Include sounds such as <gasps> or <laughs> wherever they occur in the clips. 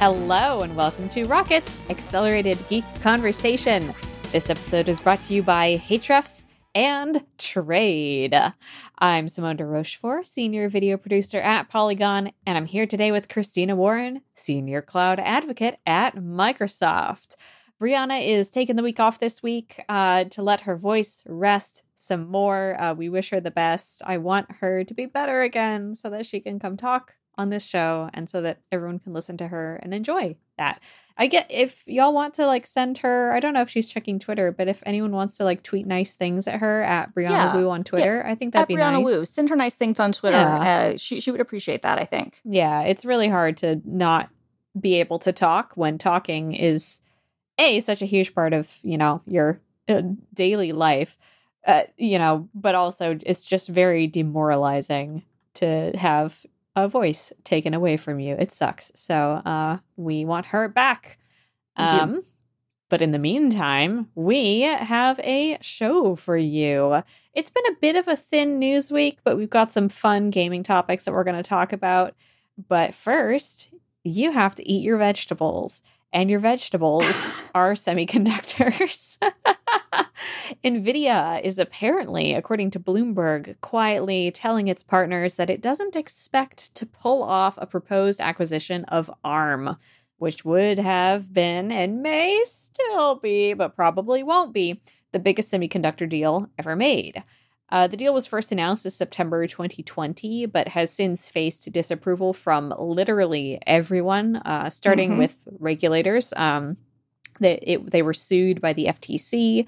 Hello, and welcome to Rocket Accelerated Geek Conversation. This episode is brought to you by Ahrefs and Trade. I'm Simone de Rochefort, Senior Video Producer at Polygon, and I'm here today with Christina Warren, Senior Cloud Advocate at Microsoft. Brianna is taking the week off this week uh, to let her voice rest some more. Uh, we wish her the best. I want her to be better again so that she can come talk on this show and so that everyone can listen to her and enjoy that. I get if y'all want to like send her, I don't know if she's checking Twitter, but if anyone wants to like tweet nice things at her at Brianna yeah. Wu on Twitter, yeah. I think that'd at be Brianna nice. Wu. Send her nice things on Twitter. Yeah. Uh, she she would appreciate that, I think. Yeah, it's really hard to not be able to talk when talking is a such a huge part of, you know, your uh, daily life. Uh, you know, but also it's just very demoralizing to have a voice taken away from you. It sucks. So uh, we want her back. Um, but in the meantime, we have a show for you. It's been a bit of a thin news week, but we've got some fun gaming topics that we're going to talk about. But first, you have to eat your vegetables and your vegetables <laughs> are semiconductors. <laughs> Nvidia is apparently, according to Bloomberg, quietly telling its partners that it doesn't expect to pull off a proposed acquisition of ARM, which would have been and may still be, but probably won't be, the biggest semiconductor deal ever made. Uh, the deal was first announced as September 2020, but has since faced disapproval from literally everyone, uh, starting mm-hmm. with regulators. Um, they were sued by the FTC,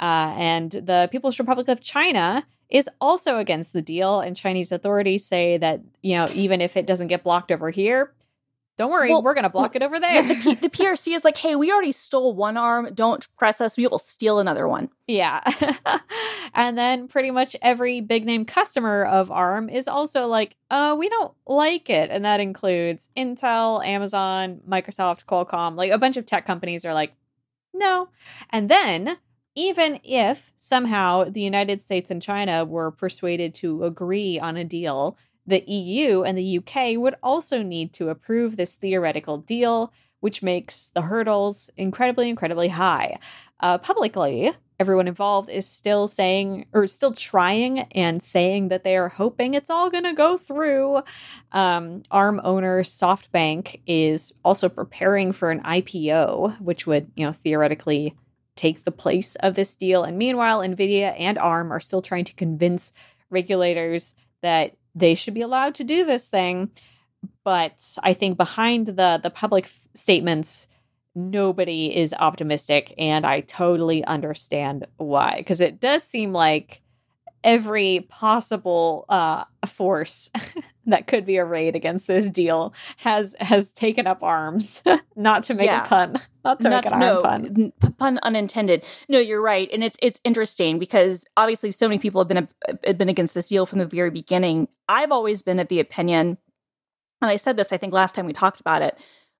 uh, and the People's Republic of China is also against the deal. And Chinese authorities say that you know even if it doesn't get blocked over here, don't worry, well, we're going to block well, it over there. The, P- the, <laughs> PRC is like, hey, we already stole one arm. Don't press us. We will steal another one. Yeah. <laughs> and then pretty much every big name customer of ARM is also like, uh, we don't like it. And that includes Intel, Amazon, Microsoft, Qualcomm. Like a bunch of tech companies are like, no. And then even if somehow the United States and China were persuaded to agree on a deal the EU and the UK would also need to approve this theoretical deal, which makes the hurdles incredibly, incredibly high. Uh, publicly, everyone involved is still saying or still trying and saying that they are hoping it's all going to go through. Um, ARM owner SoftBank is also preparing for an IPO, which would, you know, theoretically take the place of this deal. And meanwhile, Nvidia and ARM are still trying to convince regulators that they should be allowed to do this thing. But I think behind the the public f- statements, nobody is optimistic, and I totally understand why. Because it does seem like every possible uh, force <laughs> that could be arrayed against this deal has has taken up arms. <laughs> not to make yeah. a pun, not to not, make an no, pun. Pun unintended. No, you're right, and it's it's interesting because obviously so many people have been have been against this deal from the very beginning. I've always been of the opinion, and I said this I think last time we talked about it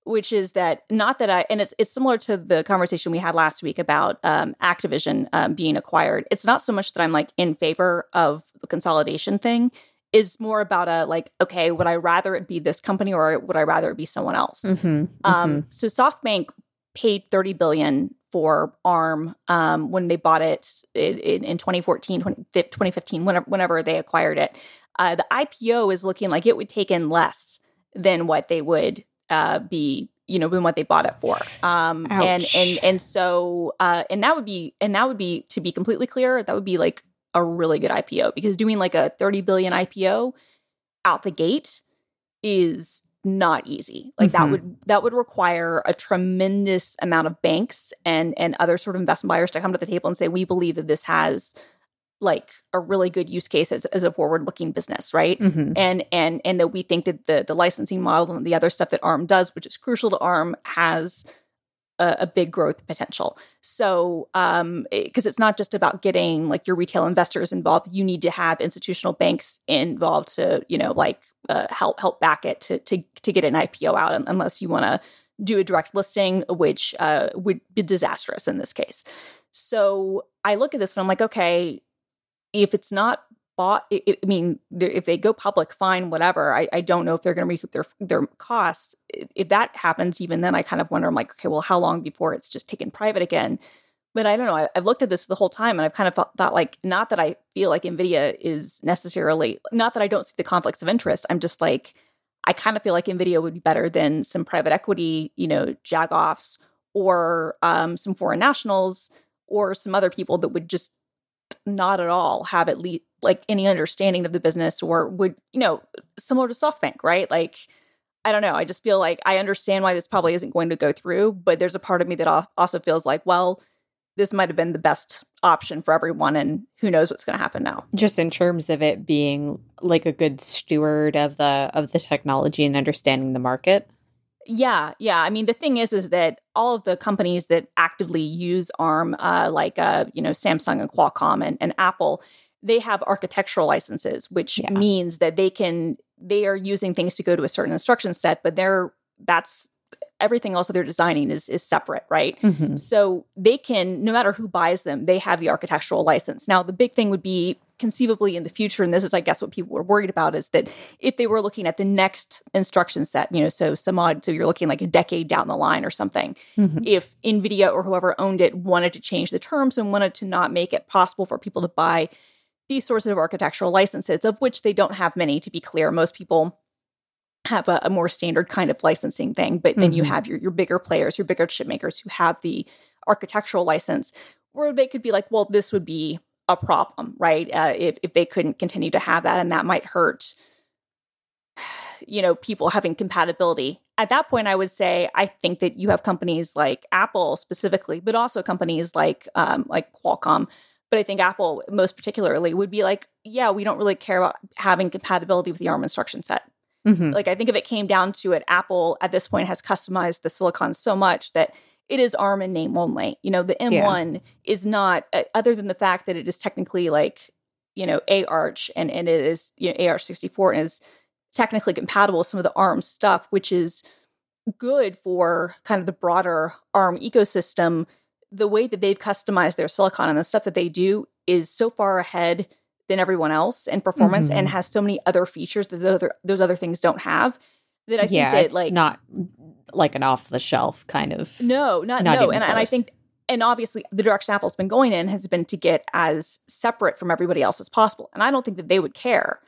which is that not that I and it's it's similar to the conversation we had last week about um, Activision um, being acquired. It's not so much that I'm like in favor of the consolidation thing. Is more about a like, okay, would I rather it be this company or would I rather it be someone else? Mm-hmm, um, mm-hmm. Um, so SoftBank paid thirty billion for ARM um, when they bought it in, in 2014, 2015, whenever, whenever they acquired it. Uh, the IPO is looking like it would take in less than what they would uh, be you know than what they bought it for um and and and so uh and that would be and that would be to be completely clear that would be like a really good ipo because doing like a 30 billion ipo out the gate is not easy like mm-hmm. that would that would require a tremendous amount of banks and and other sort of investment buyers to come to the table and say we believe that this has like a really good use case as, as a forward looking business right mm-hmm. and and and that we think that the the licensing model and the other stuff that arm does which is crucial to arm has a, a big growth potential. So um because it, it's not just about getting like your retail investors involved. You need to have institutional banks involved to you know like uh, help help back it to to to get an ipo out unless you want to do a direct listing which uh, would be disastrous in this case. So I look at this and I'm like, okay, if it's not bought, I mean, if they go public, fine, whatever. I, I don't know if they're going to recoup their their costs. If that happens, even then, I kind of wonder. I'm like, okay, well, how long before it's just taken private again? But I don't know. I, I've looked at this the whole time, and I've kind of thought, thought like, not that I feel like Nvidia is necessarily, not that I don't see the conflicts of interest. I'm just like, I kind of feel like Nvidia would be better than some private equity, you know, jagoffs or um, some foreign nationals or some other people that would just not at all have at least like any understanding of the business or would, you know, similar to SoftBank, right? Like, I don't know. I just feel like I understand why this probably isn't going to go through, but there's a part of me that also feels like, well, this might have been the best option for everyone, and who knows what's going to happen now. Just in terms of it being like a good steward of the of the technology and understanding the market. Yeah, yeah. I mean, the thing is, is that all of the companies that actively use ARM, uh, like uh, you know Samsung and Qualcomm and, and Apple, they have architectural licenses, which Yeah. means that they can they are using things to go to a certain instruction set, but they're that's everything else that they're designing is is separate, right? Mhm. So they can, no matter who buys them, they have the architectural license. Now, the big thing would be conceivably in the future, and this is, I guess, what people were worried about, is that if they were looking at the next instruction set, you know, so some odd, so you're looking like a decade down the line or something, Mhm. if NVIDIA or whoever owned it wanted to change the terms and wanted to not make it possible for people to buy these sorts of architectural licenses, of which they don't have many, to be clear. Most people have a, a more standard kind of licensing thing, but then you Mhm. have your, your bigger players, your bigger chip makers who have the architectural license, where they could be like, well, this would be a problem, right? Uh, if, if they couldn't continue to have that, and that might hurt, <sighs> you know, people having compatibility. At that point, I would say I think that you have companies like Apple specifically, but also companies like um, like Qualcomm. But I think Apple, most particularly, would be like, yeah, we don't really care about having compatibility with the ARM instruction set Mhm. like I think if it came down to it, Apple at this point has customized the silicon so much that it is ARM and name only. You know, the M1 is not uh, other than the fact that it is technically like you know A Arch and and it is you know AR64 and is technically compatible with some of the ARM stuff, which is good for kind of the broader ARM ecosystem. The way that they've customized their silicon and the stuff that they do is so far ahead than everyone else in performance and Mhm. has so many other features that those other, those other things don't have that I yeah, think that it's like not like an off the shelf kind of. no, not, Not no. And, and I think, and obviously the direction Apple's been going in has been to get as separate from everybody else as possible. And I don't think that they would care,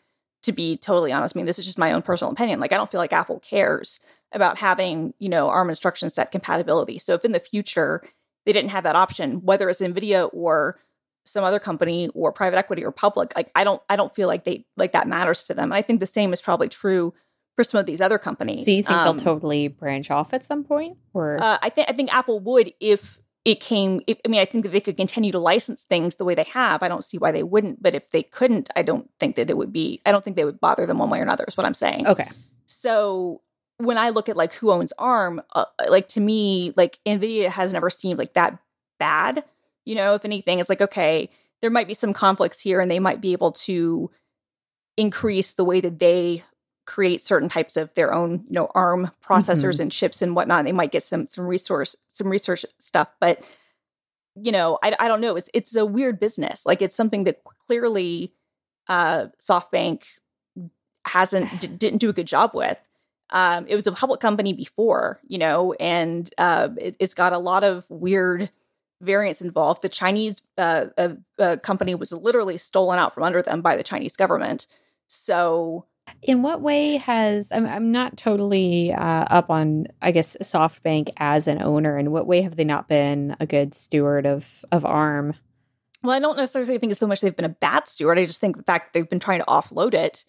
to be totally honest. I mean, this is just my own personal opinion. Like, I don't feel like Apple cares about having, you know, ARM instruction set compatibility. So if in the future they didn't have that option, whether it's NVIDIA or some other company or private equity or public, like I don't I don't feel like they like that matters to them. And I think the same is probably true for some of these other companies. So you think Um, they'll totally branch off at some point, or uh, I think I think Apple would if it came. If, I mean, I think that they could continue to license things the way they have. I don't see why they wouldn't. But if they couldn't, I don't think that it would be. I don't think they would bother them one way or another. Is what I'm saying. okay, So when I look at like who owns ARM, uh, like to me, like Nvidia has never seemed like that bad. You know, if anything, it's like okay, there might be some conflicts here, and they might be able to increase the way that they create certain types of their own, you know, ARM processors and chips and whatnot. They might get some some resource some research stuff, but you know, I, I don't know. It's it's a weird business. Like it's something that clearly uh, SoftBank hasn't d- <sighs> didn't do a good job with. Um, it was a public company before, you know, and uh, it, it's got a lot of weird variants involved. The Chinese uh, uh, uh, company was literally stolen out from under them by the Chinese government. So in what way has I'm I'm not totally uh, up on I guess SoftBank as an owner. In what way have they not been a good steward of of ARM? Well, I don't necessarily think it's so much they've been a bad steward. I just think the fact they've been trying to offload it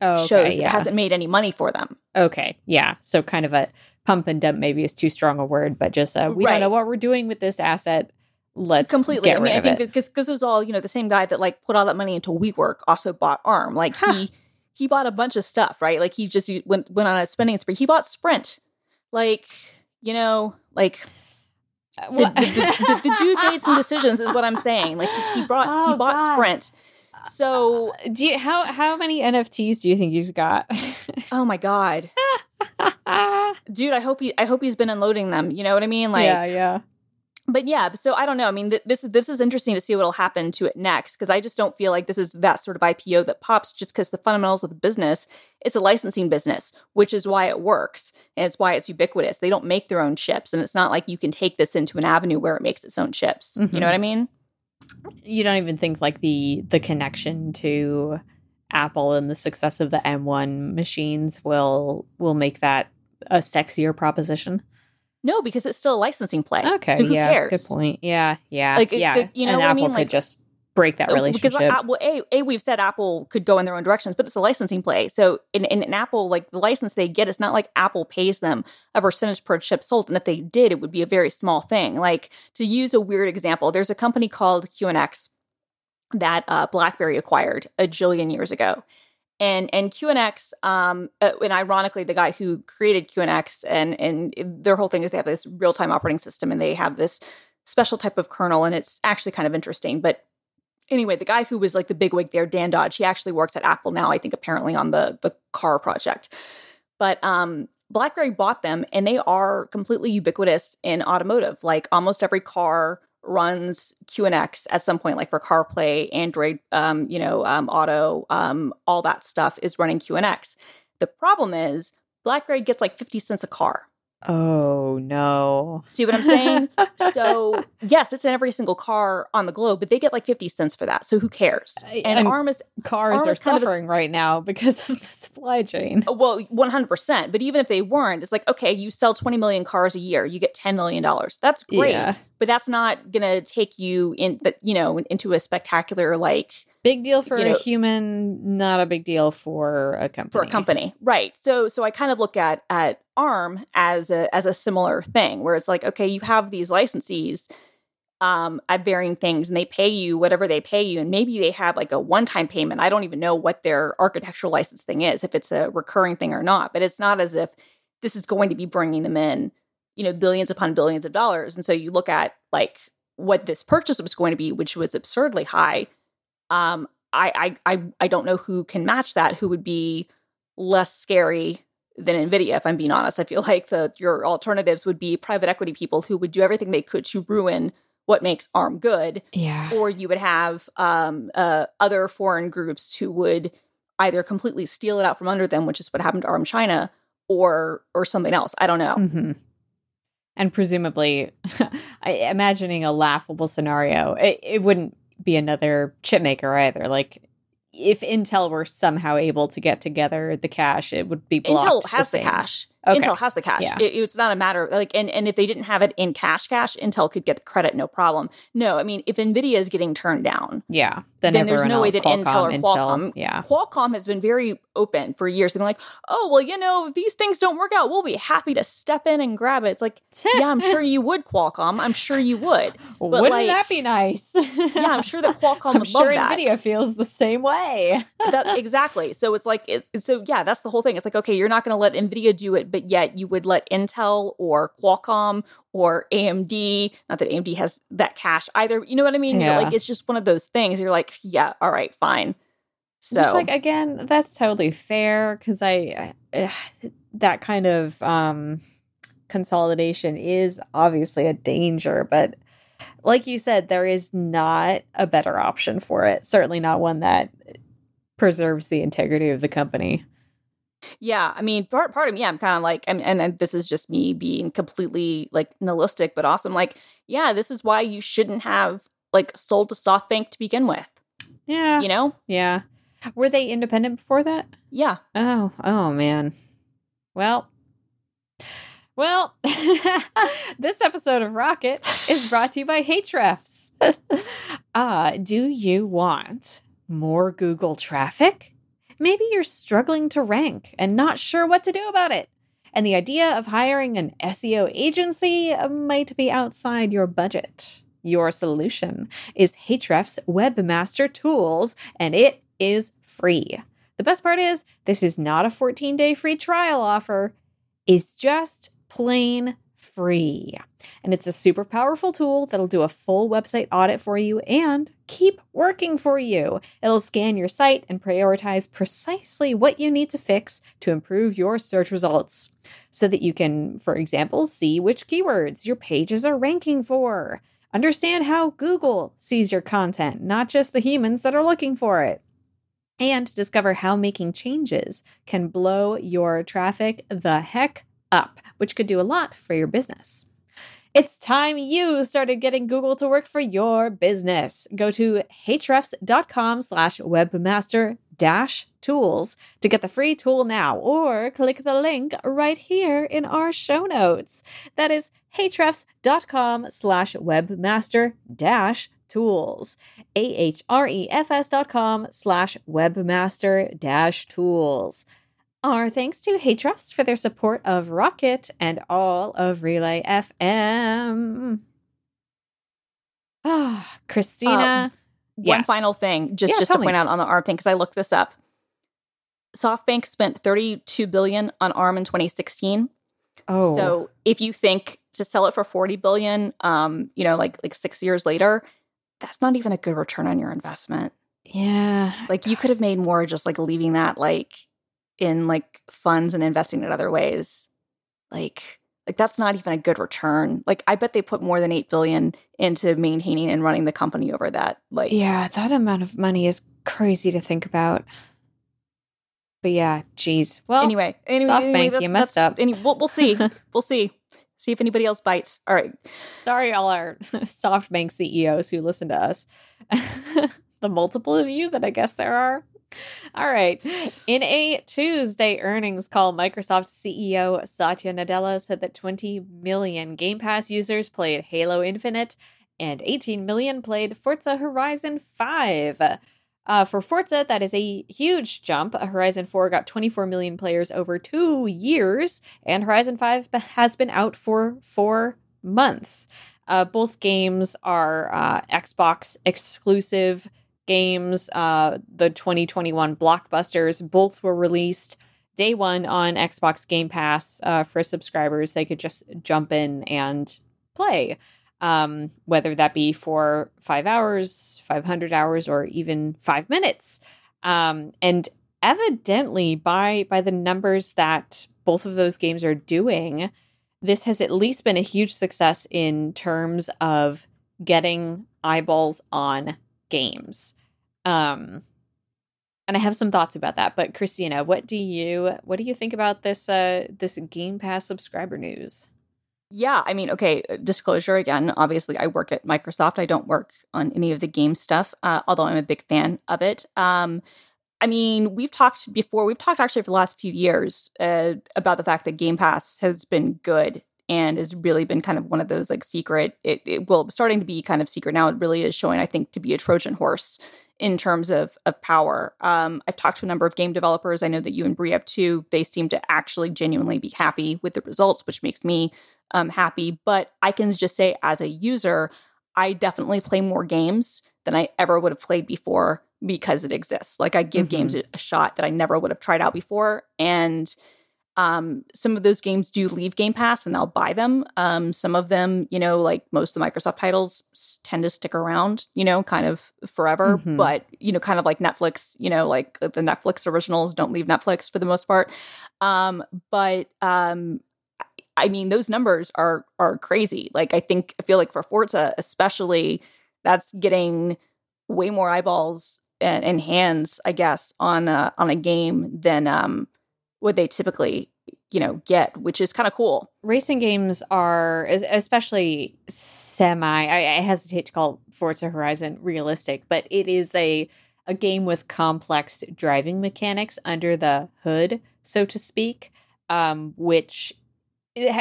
Oh, shows that yeah. it hasn't made any money for them. Okay, yeah. So kind of a pump and dump maybe is too strong a word, but just uh, we Right. don't know what we're doing with this asset. Let's Completely. Get I mean, I think it. because this was all you know, the same guy that like put all that money into WeWork also bought ARM. Like Huh. he he bought a bunch of stuff, right? Like he just went went on a spending spree. He bought Sprint, like you know, like Uh, the, the, the, the, dude made some decisions, is what I'm saying. Like he, he brought he Oh, bought God. Sprint. So do you, how how many NFTs do you think he's got? <laughs> oh my god, <laughs> dude, I hope he I hope he's been unloading them. You know what I mean? Like yeah, yeah. But yeah, so I don't know. I mean, th- this is this is interesting to see what'll happen to it next because I just don't feel like this is that sort of IPO that pops just because the fundamentals of the business. It's a licensing business, which is why it works and it's why it's ubiquitous. They don't make their own chips, and it's not like you can take this into an avenue where it makes its own chips. Mm-hmm. You know what I mean? You don't even think like the the connection to Apple and the success of the M1 machines will will make that a sexier proposition. No, because it's still a licensing play. Okay, so who yeah, cares? Good point. Yeah, yeah, like yeah. you know, and Apple I mean? could like, just break that relationship. Because uh, well, a, a we've said Apple could go in their own directions, but it's a licensing play. So in, in, in Apple, like the license they get, it's not like Apple pays them a percentage per chip sold. And if they did, it would be a very small thing. Like to use a weird example, there's a company called QNX that uh, BlackBerry acquired a jillion years ago and and QNX, um, uh, and ironically, the guy who created QNX and and their whole thing is they have this real time operating system, and they have this special type of kernel, and it's actually kind of interesting. But anyway, the guy who was like the big wig there, Dan Dodge, he actually works at Apple now. I think apparently on the the car project, but um, BlackBerry bought them, and they are completely ubiquitous in automotive. Like almost every car runs QNX at some point, like for CarPlay, Android, um, you know, um, Auto, um, all that stuff is running QNX. The problem is BlackBerry gets like 50 cents a car. Oh no. See what I'm saying? <laughs> so, yes, it's in every single car on the globe, but they get like 50 cents for that. So, who cares? And, and ARM is cars ARM are suffering a, right now because of the supply chain. Uh, well, 100%. But even if they weren't, it's like, okay, you sell 20 million cars a year, you get 10 million dollars. That's great. Yeah. But that's not going to take you in that, you know, into a spectacular like big deal for a know, human not a big deal for a company for a company right so so i kind of look at at arm as a as a similar thing where it's like okay you have these licensees um at varying things and they pay you whatever they pay you and maybe they have like a one-time payment i don't even know what their architectural license thing is if it's a recurring thing or not but it's not as if this is going to be bringing them in you know billions upon billions of dollars and so you look at like what this purchase was going to be which was absurdly high um, I, I I I don't know who can match that. Who would be less scary than Nvidia? If I'm being honest, I feel like the your alternatives would be private equity people who would do everything they could to ruin what makes ARM good. Yeah. Or you would have um, uh, other foreign groups who would either completely steal it out from under them, which is what happened to ARM China, or or something else. I don't know. Mm-hmm. And presumably, <laughs> imagining a laughable scenario, it, it wouldn't be another chip maker either. Like if Intel were somehow able to get together the cash, it would be blocked. Intel has the, the cash. Okay. Intel has the cash. Yeah. It, it's not a matter of like, and, and if they didn't have it in cash, cash, Intel could get the credit, no problem. No, I mean, if Nvidia is getting turned down, yeah, then, then there's no way that Qualcomm, Intel or Qualcomm, Intel, yeah, Qualcomm has been very open for years. They're like, oh well, you know, if these things don't work out, we'll be happy to step in and grab it. It's like, <laughs> yeah, I'm sure you would, Qualcomm. I'm sure you would. <laughs> But Wouldn't like, that be nice? <laughs> yeah, I'm sure that Qualcomm I'm would sure love Nvidia feels the same way. that exactly. So it's like, it, so yeah, that's the whole thing. It's like, okay, you're not going to let Nvidia do it, but yet you would let Intel or Qualcomm or AMD. Not that AMD has that cash either. You know what I mean? Yeah. Like it's just one of those things. You're like, yeah, all right, fine. So Which, like again, that's totally fair because I uh, that kind of um consolidation is obviously a danger, but like you said, there is not a better option for it. Certainly not one that preserves the integrity of the company. Yeah, I mean, part part of me, I'm kind of like, and, and this is just me being completely like nihilistic, but awesome. Like, yeah, this is why you shouldn't have like sold to SoftBank to begin with. Yeah, you know. Yeah, were they independent before that? Yeah. Oh, oh man. Well, well, <laughs> this episode of Rocket is brought to you by Ahrefs. <laughs> uh, do you want more Google traffic? Maybe you're struggling to rank and not sure what to do about it. And the idea of hiring an SEO agency might be outside your budget. Your solution is Ahrefs Webmaster Tools, and it is free. The best part is, this is not a 14 day free trial offer, it's just plain free. And it's a super powerful tool that'll do a full website audit for you and keep working for you. It'll scan your site and prioritize precisely what you need to fix to improve your search results so that you can, for example, see which keywords your pages are ranking for. Understand how Google sees your content, not just the humans that are looking for it and discover how making changes can blow your traffic the heck up, which could do a lot for your business. It's time you started getting Google to work for your business. Go to ahrefs.com slash webmaster dash tools to get the free tool now or click the link right here in our show notes. That is ahrefs.com slash webmaster dash tools. A-H-R-E-F-S dot com slash webmaster dash tools. Our thanks to Ahrefs for their support of Rocket and all of Relay FM. Ah, Christina. Um, one yes. final thing, just Yeah, just to me. point out on the ARM thing, because I looked this up. SoftBank spent 32 billion on ARM in 2016. Oh, So if you think to sell it for 40 billion, um, you know, like like six years later, that's not even a good return on your investment. yeah. Like you could have made more just like leaving that like in like funds and investing in other ways. Like like that's not even a good return. Like I bet they put more than 8 billion into maintaining and running the company over that. Like Yeah, that amount of money is crazy to think about. But yeah, geez. Well, anyway, anyway, SoftBank, anyway, you messed that's- up. Any, we'll, we'll see. <laughs> we'll see. See if anybody else bites. All right. sorry, all our <laughs> SoftBank CEOs who listen to us. <laughs> the multiple of you that I guess there are. <laughs> All right. <sighs> In a Tuesday earnings call, Microsoft CEO Satya Nadella said that 20 million Game Pass users played Halo Infinite and 18 million played Forza Horizon 5. Uh, for Forza, that is a huge jump. Horizon 4 got 24 million players over two years, and Horizon 5 has been out for four months. Uh, both games are uh, Xbox exclusive games. Uh, the 2021 blockbusters both were released day one on Xbox Game Pass uh, for subscribers. They could just jump in and play, um, whether that be for five hours, 500 hours, or even five minutes. Um, and evidently, by by the numbers that both of those games are doing, this has at least been a huge success in terms of getting eyeballs on games. Um and I have some thoughts about that, but Christina, what do you what do you think about this uh this Game Pass subscriber news? Yeah, I mean, okay, uh, disclosure again. Obviously, I work at Microsoft. I don't work on any of the game stuff, uh, although I'm a big fan of it. Um, I mean, we've talked before, we've talked actually for the last few years uh, about the fact that Game Pass has been good and has really been kind of one of those like secret, it, it well, starting to be kind of secret now. It really is showing, I think, to be a Trojan horse in terms of of power. Um, I've talked to a number of game developers. I know that you and Brie have too. They seem to actually genuinely be happy with the results, which makes me um, happy. But I can just say, as a user, I definitely play more games than I ever would have played before because it exists. Like I give Mhm. games a, a shot that I never would have tried out before, and um, some of those games do leave Game Pass, and I'll buy them. Um, some of them, you know, like most of the Microsoft titles, s- tend to stick around, you know, kind of forever. Mhm. But you know, kind of like Netflix, you know, like the Netflix originals don't leave Netflix for the most part. Um, but um, I mean, those numbers are are crazy. Like, I think I feel like for Forza, especially, that's getting way more eyeballs and, and hands, I guess, on a, on a game than um what they typically, you know, get, which is kind of cool. Racing games are especially semi I, I hesitate to call Forza Horizon realistic, but it is a a game with complex driving mechanics under the hood, so to speak, um, which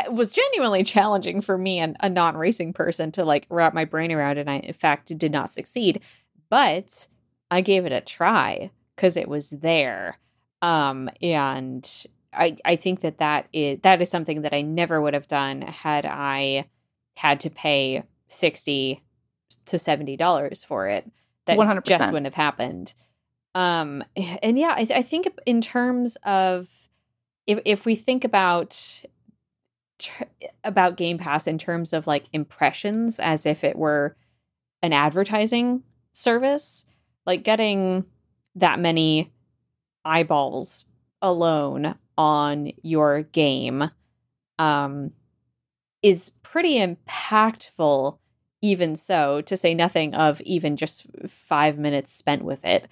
was genuinely <laughs> challenging for me and a non-racing person to like wrap my brain around and I in fact did not succeed but I gave it a try cuz it was there um and I I think that that is that is something that I never would have done had I had to pay 60 to 70 dollars for it that 100%. just wouldn't have happened um and yeah I, I think in terms of if if we think about about Game Pass in terms of like impressions as if it were an advertising service. Like getting that many eyeballs alone on your game um, is pretty impactful, even so, to say nothing of even just five minutes spent with it.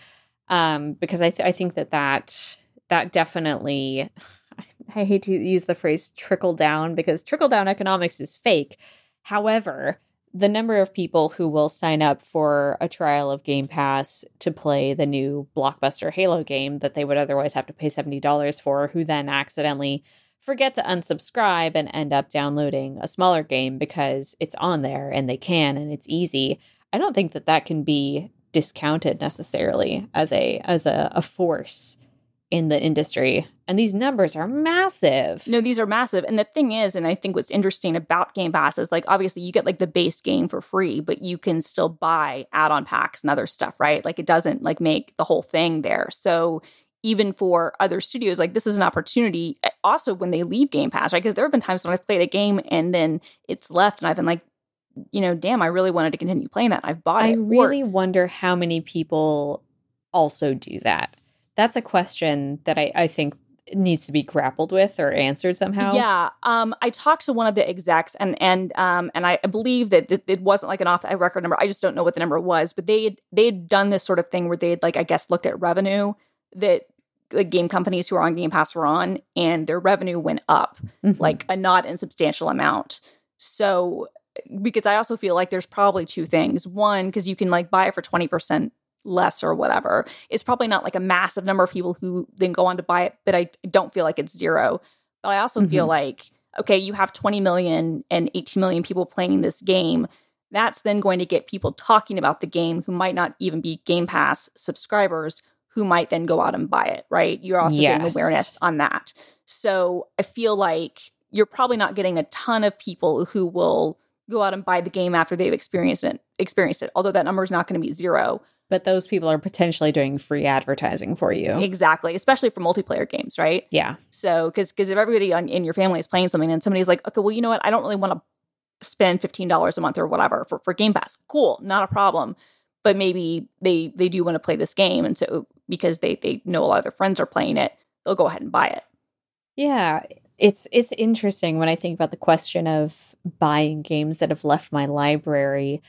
Um, because I, th- I think that that that definitely <laughs> I hate to use the phrase trickle down because trickle down economics is fake. However, the number of people who will sign up for a trial of Game Pass to play the new blockbuster Halo game that they would otherwise have to pay $70 for, who then accidentally forget to unsubscribe and end up downloading a smaller game because it's on there and they can and it's easy. I don't think that that can be discounted necessarily as a as a, a force in the industry. And these numbers are massive. No, these are massive. And the thing is, and I think what's interesting about Game Pass is like obviously you get like the base game for free, but you can still buy add-on packs and other stuff, right? Like it doesn't like make the whole thing there. So even for other studios, like this is an opportunity. Eh, also, when they leave Game Pass, right? Because there have been times when I've played a game and then it's left, and I've been like, you know, damn, I really wanted to continue playing that. I've bought I it. I really or- wonder how many people also do that that's a question that I, I think needs to be grappled with or answered somehow. Yeah. Um, I talked to one of the execs and and um and I believe that it, it wasn't like an off the record number. I just don't know what the number was, but they they had done this sort of thing where they had like I guess looked at revenue that the game companies who are on Game Pass were on, and their revenue went up mm-hmm. like a not insubstantial amount. So because I also feel like there's probably two things. One, because you can like buy it for 20% less or whatever. It's probably not like a massive number of people who then go on to buy it, but I don't feel like it's zero. But I also mm-hmm. feel like, okay, you have 20 million and 18 million people playing this game. That's then going to get people talking about the game who might not even be Game Pass subscribers who might then go out and buy it, right? You're also yes. getting awareness on that. So I feel like you're probably not getting a ton of people who will go out and buy the game after they've experienced it experienced it although that number is not going to be zero but those people are potentially doing free advertising for you. Exactly, especially for multiplayer games, right? Yeah. So, because because if everybody on, in your family is playing something and somebody's like, okay, well, you know what, I don't really want to spend fifteen dollars a month or whatever for for Game Pass. Cool, not a problem. But maybe they they do want to play this game, and so because they they know a lot of their friends are playing it, they'll go ahead and buy it. Yeah, it's it's interesting when I think about the question of buying games that have left my library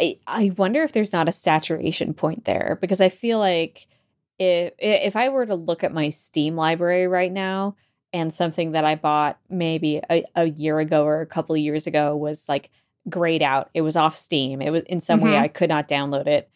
I, I wonder if there's not a saturation point there because I feel like if if I were to look at my Steam library right now and something that I bought maybe a, a year ago or a couple of years ago was like grayed out, it was off Steam, it was in some mm-hmm. way I could not download it.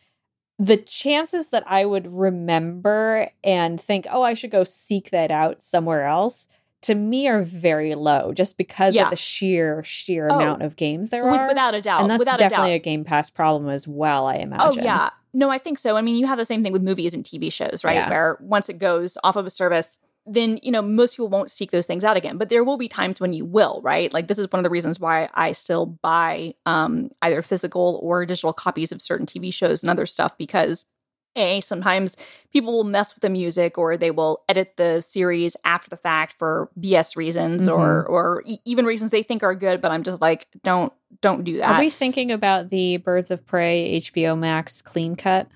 The chances that I would remember and think, oh, I should go seek that out somewhere else to me are very low just because yeah. of the sheer sheer oh, amount of games there with, are. without a doubt and that's without definitely a, a, game pass problem as well i imagine. oh yeah. No i think so. I mean you have the same thing with movies and tv shows right? Yeah. where once it goes off of a service then you know most people won't seek those things out again. But there will be times when you will right? Like this is one of the reasons why i still buy um, either physical or digital copies of certain tv shows and other stuff because a sometimes people will mess with the music or they will edit the series after the fact for bs reasons mm-hmm. or or e- even reasons they think are good but i'm just like don't don't do that are we thinking about the birds of prey hbo max clean cut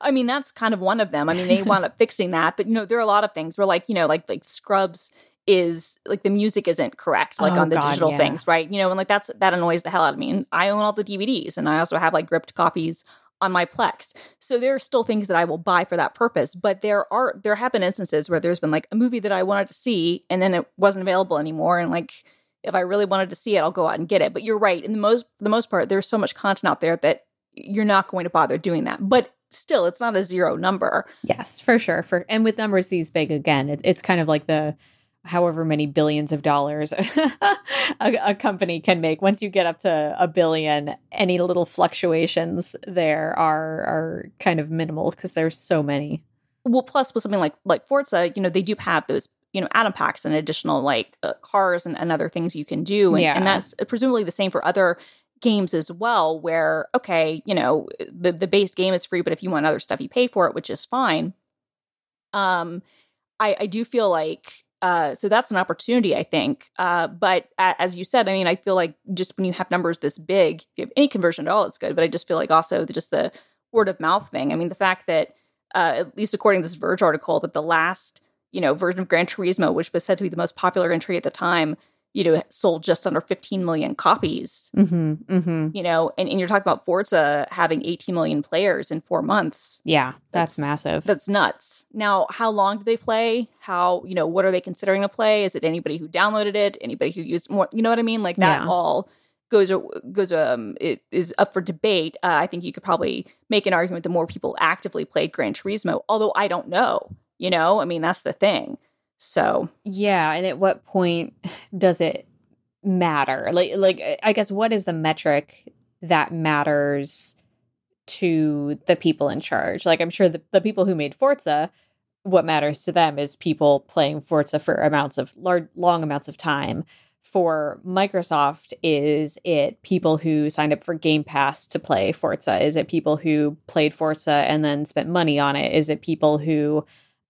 i mean that's kind of one of them i mean they <laughs> wound up fixing that but you know there are a lot of things where like you know like like scrubs is like the music isn't correct like oh, on the God, digital yeah. things right you know and like that's that annoys the hell out of me and i own all the dvds and i also have like gripped copies on my Plex. So there are still things that I will buy for that purpose, but there are there have been instances where there's been like a movie that I wanted to see and then it wasn't available anymore and like if I really wanted to see it, I'll go out and get it. But you're right, in the most the most part there's so much content out there that you're not going to bother doing that. But still, it's not a zero number. Yes, for sure. For and with numbers these big again, it, it's kind of like the however many billions of dollars <laughs> a, a, company can make. Once you get up to a billion any little fluctuations there are are kind of minimal because there's so many. Well plus with something like like forza you know they do have those you know add-on packs and additional like uh, cars and, and other things you can do. And, yeah. and that's presumably the same for other games as well where okay you know the the base game is free but if you want other stuff you pay for it which is fine. Um i i do feel like uh, so that's an opportunity, I think. Uh, but as you said, I mean, I feel like just when you have numbers this big, if you have any conversion at all, it's good. But I just feel like also the, just the word of mouth thing. I mean, the fact that, uh, at least according to this Verge article, that the last you know version of Gran Turismo, which was said to be the most popular entry at the time, you know, sold just under 15 million copies. Mm-hmm, mm-hmm. You know, and, and you're talking about Forza having 18 million players in four months. Yeah, that's, that's, massive. That's nuts. Now, how long do they play? How, you know, what are they considering to play? Is it anybody who downloaded it? Anybody who used more? You know what I mean? Like that yeah. all goes goes um it is up for debate. Uh, I think you could probably make an argument that more people actively played Gran Turismo, although I don't know. You know, I mean that's the thing. So yeah, and at what point does it matter? Like, like I guess what is the metric that matters to the people in charge? Like, I'm sure the, the people who made Forza, what matters to them is people playing Forza for amounts of large, long amounts of time. For Microsoft, is it people who signed up for Game Pass to play Forza? Is it people who played Forza and then spent money on it? Is it people who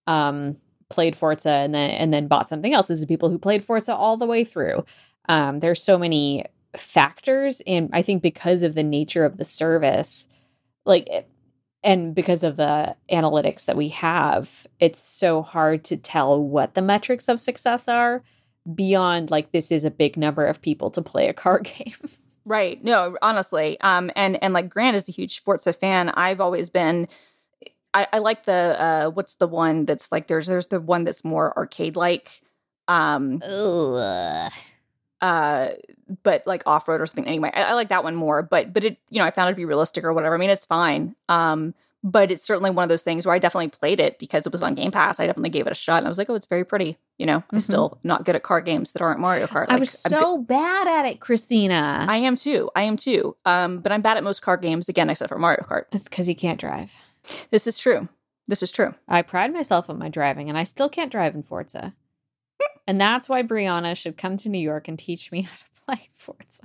um, played Forza and then and then bought something else. This is people who played Forza all the way through. Um, there's so many factors, and I think because of the nature of the service, like and because of the analytics that we have, it's so hard to tell what the metrics of success are beyond like this is a big number of people to play a card <laughs> game. right. No, honestly. Um and and like Grant is a huge Forza fan. I've always been I, I like the uh what's the one that's like there's there's the one that's more arcade like um Ugh. uh but like off-road or something. Anyway I, I, like that one more but but it you know i found it to be realistic or whatever. I mean it's fine um but it's certainly one of those things where i definitely played it because it was on game pass. I definitely gave it a shot and i was like oh it's very pretty you know? Mm-hmm. i'm still not good at car games that aren't mario kart. Like, i was so bad at it christina. I am too. I am too. Um but i'm bad at most car games again except for mario kart. It's because you can't drive this is true. This is true. I pride myself on my driving, and I still can't drive in Forza. and that's why Brianna should come to New York and teach me <laughs> how to play Forza.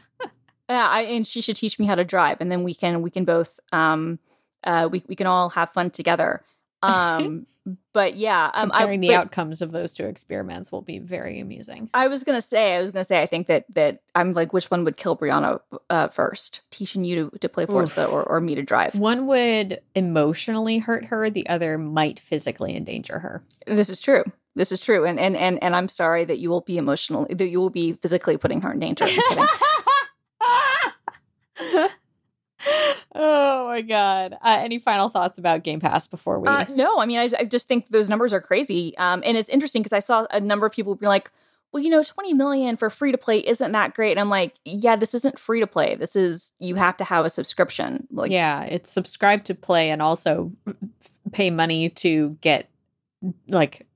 yeah, I, and she should teach me how to drive, and then we can we can both um uh we we can all have fun together. Um, <laughs> but yeah, um, comparing I, the but, outcomes of those two experiments will be very amusing. I was gonna say, I was gonna say, I think that that I'm like, which one would kill Brianna uh, first, teaching you to, to play Forza or, or me to drive? One would emotionally hurt her, the other might physically endanger her. This is true. This is true, and and and and I'm sorry that you will be emotionally, that you will be physically putting her in danger. <laughs> oh my god! Uh, any final thoughts about Game Pass before we? Uh, no, I mean, I, I, just think those numbers are crazy, um, and it's interesting because I saw a number of people be like, "Well, you know, twenty million for free to play isn't that great?" And I'm like, "Yeah, this isn't free to play. This is you have to have a subscription." Like, yeah, it's subscribe to play and also pay money to get like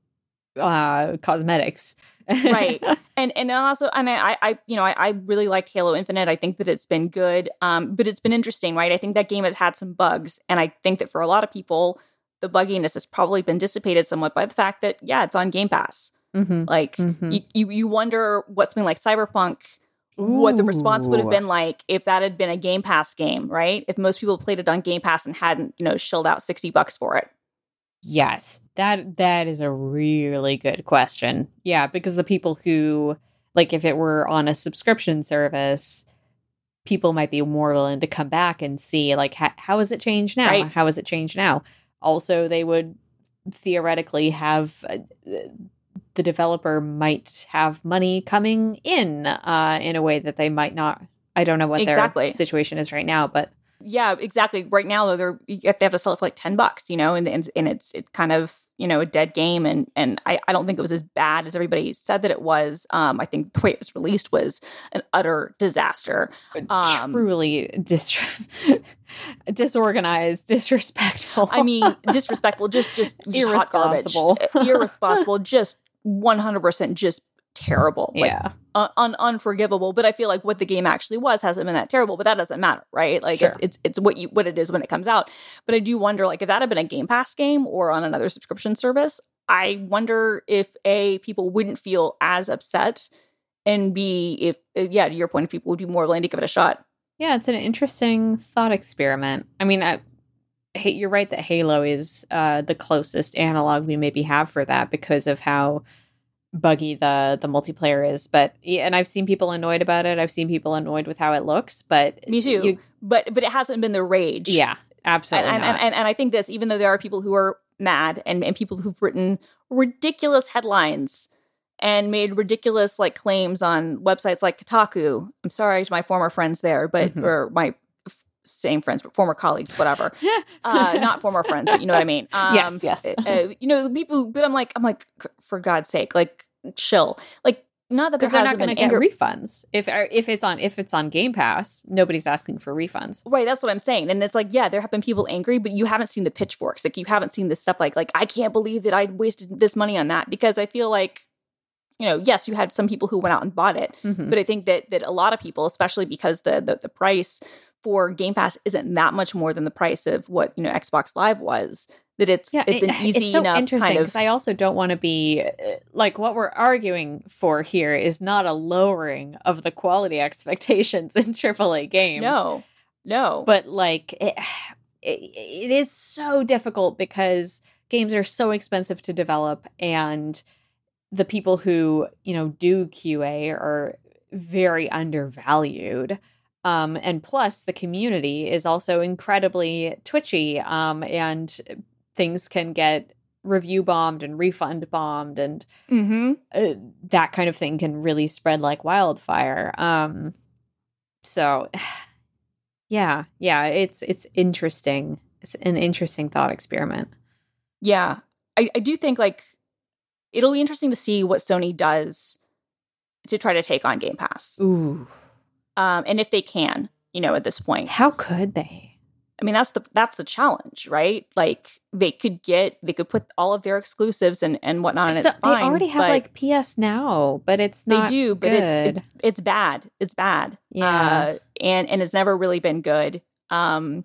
uh cosmetics right <laughs> and and also and i i you know I, I really liked halo infinite i think that it's been good um but it's been interesting right i think that game has had some bugs and i think that for a lot of people the bugginess has probably been dissipated somewhat by the fact that yeah it's on game pass mm-hmm. like mm-hmm. You, you you wonder what something like cyberpunk Ooh. what the response would have been like if that had been a game pass game right if most people played it on game pass and hadn't you know shelled out 60 bucks for it Yes, that that is a really good question. Yeah, because the people who like if it were on a subscription service, people might be more willing to come back and see like how, how has it changed now? Right. How has it changed now? Also, they would theoretically have uh, the developer might have money coming in uh, in a way that they might not. I don't know what exactly. their situation is right now, but yeah, exactly. Right now, though, they're they have to sell it for like ten bucks, you know, and and, and it's it's kind of you know a dead game, and and I, I don't think it was as bad as everybody said that it was. Um, I think the way it was released was an utter disaster. Um, Truly dis- <laughs> disorganized, disrespectful. I mean, <laughs> disrespectful, just just, just irresponsible, irresponsible, <laughs> just one hundred percent, just terrible. Like, yeah. Un- unforgivable. But I feel like what the game actually was hasn't been that terrible, but that doesn't matter, right? Like sure. it's, it's, it's what you what it is when it comes out. But I do wonder like if that had been a Game Pass game or on another subscription service, I wonder if A, people wouldn't feel as upset and B, if uh, yeah, to your point, if people would be more willing to give it a shot. Yeah, it's an interesting thought experiment. I mean, I, hey, you're right that Halo is uh, the closest analog we maybe have for that because of how buggy the the multiplayer is but and i've seen people annoyed about it i've seen people annoyed with how it looks but me too you, but but it hasn't been the rage yeah absolutely and and, and, and, i think this even though there are people who are mad and, and people who've written ridiculous headlines and made ridiculous like claims on websites like kotaku i'm sorry to my former friends there but mm-hmm. or my same friends, but former colleagues, whatever. <laughs> uh, not former friends, but you know what I mean. <laughs> Um, yes, yes. uh, you know, the people, but I'm like, I'm like, for God's sake, like, chill. Like, not that they're not going to get anger- refunds if uh, if it's on if it's on Game Pass. Nobody's asking for refunds, right? That's what I'm saying. And it's like, yeah, there have been people angry, but you haven't seen the pitchforks. Like, you haven't seen this stuff. Like, like I can't believe that I wasted this money on that because I feel like you know, yes, you had some people who went out and bought it, mm-hmm. but I think that that a lot of people, especially because the, the the price for Game Pass isn't that much more than the price of what you know Xbox Live was. That it's yeah, it's an <laughs> easy it's so enough interesting because kind of- I also don't want to be uh, like what we're arguing for here is not a lowering of the quality <laughs> expectations in AAA games. No, no, but like it, <sighs> it, it is so difficult because games are so expensive to develop and the people who you know do QA are very undervalued. Um, and plus, the community is also incredibly twitchy, um, and things can get review bombed and refund bombed, and mm-hmm. uh, that kind of thing can really spread like wildfire. Um, so, <sighs> yeah, yeah, it's it's interesting. It's an interesting thought experiment. Yeah, I, I do think like it'll be interesting to see what Sony does to try to take on Game Pass. Ooh um, and if they can, you know, at this point. How could they? I mean, that's the that's the challenge, right? Like they could get they could put all of their exclusives and and whatnot, and so it's fine. They already have like PS Now, but it's they do, but it's it's it's bad. It's bad. Yeah, uh, and and it's never really been good. Um,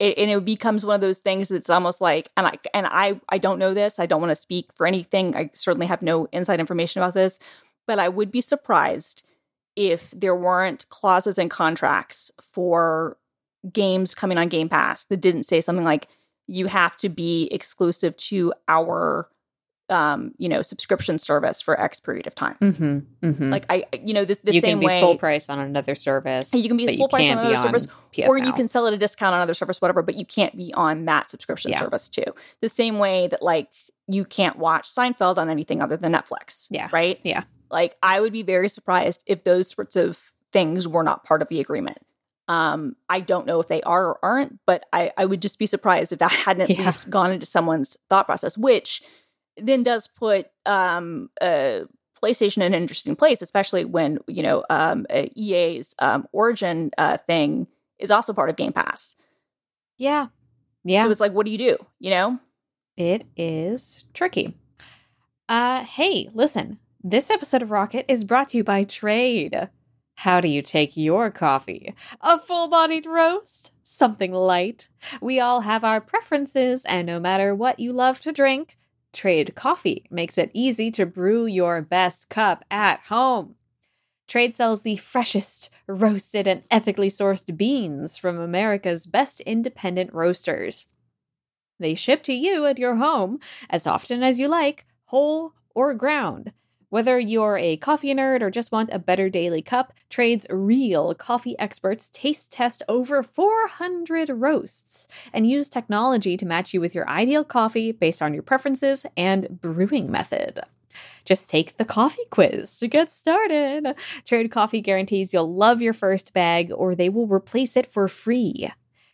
it, and it becomes one of those things that's almost like, and I and I I don't know this. I don't want to speak for anything. I certainly have no inside information about this, but I would be surprised if there weren't clauses and contracts for games coming on Game Pass that didn't say something like you have to be exclusive to our um, you know, subscription service for X period of time. Mm-hmm, mm-hmm. Like I, you know, the, the you same can be way full price on another service. You can be full price on another service, on or you can sell at a discount on another service, whatever. But you can't be on that subscription yeah. service too. The same way that like you can't watch Seinfeld on anything other than Netflix. Yeah, right. Yeah, like, I would be very surprised if those sorts of things were not part of the agreement. Um, I don't know if they are or aren't, but I, I would just be surprised if that <laughs> hadn't at yeah. least gone into someone's thought process, which then does put um, uh, PlayStation in an interesting place, especially when you know um, uh, EA's um, Origin uh, thing is also part of Game Pass. Yeah, yeah. So it's like, what do you do? You know, it is tricky. Uh, hey, listen, this episode of Rocket is brought to you by Trade. How do you take your coffee? A full bodied roast? Something light? We all have our preferences, and no matter what you love to drink, Trade Coffee makes it easy to brew your best cup at home. Trade sells the freshest, roasted, and ethically sourced beans from America's best independent roasters. They ship to you at your home as often as you like, whole or ground. Whether you're a coffee nerd or just want a better daily cup, Trade's real coffee experts taste test over 400 roasts and use technology to match you with your ideal coffee based on your preferences and brewing method. Just take the coffee quiz to get started. Trade Coffee guarantees you'll love your first bag or they will replace it for free.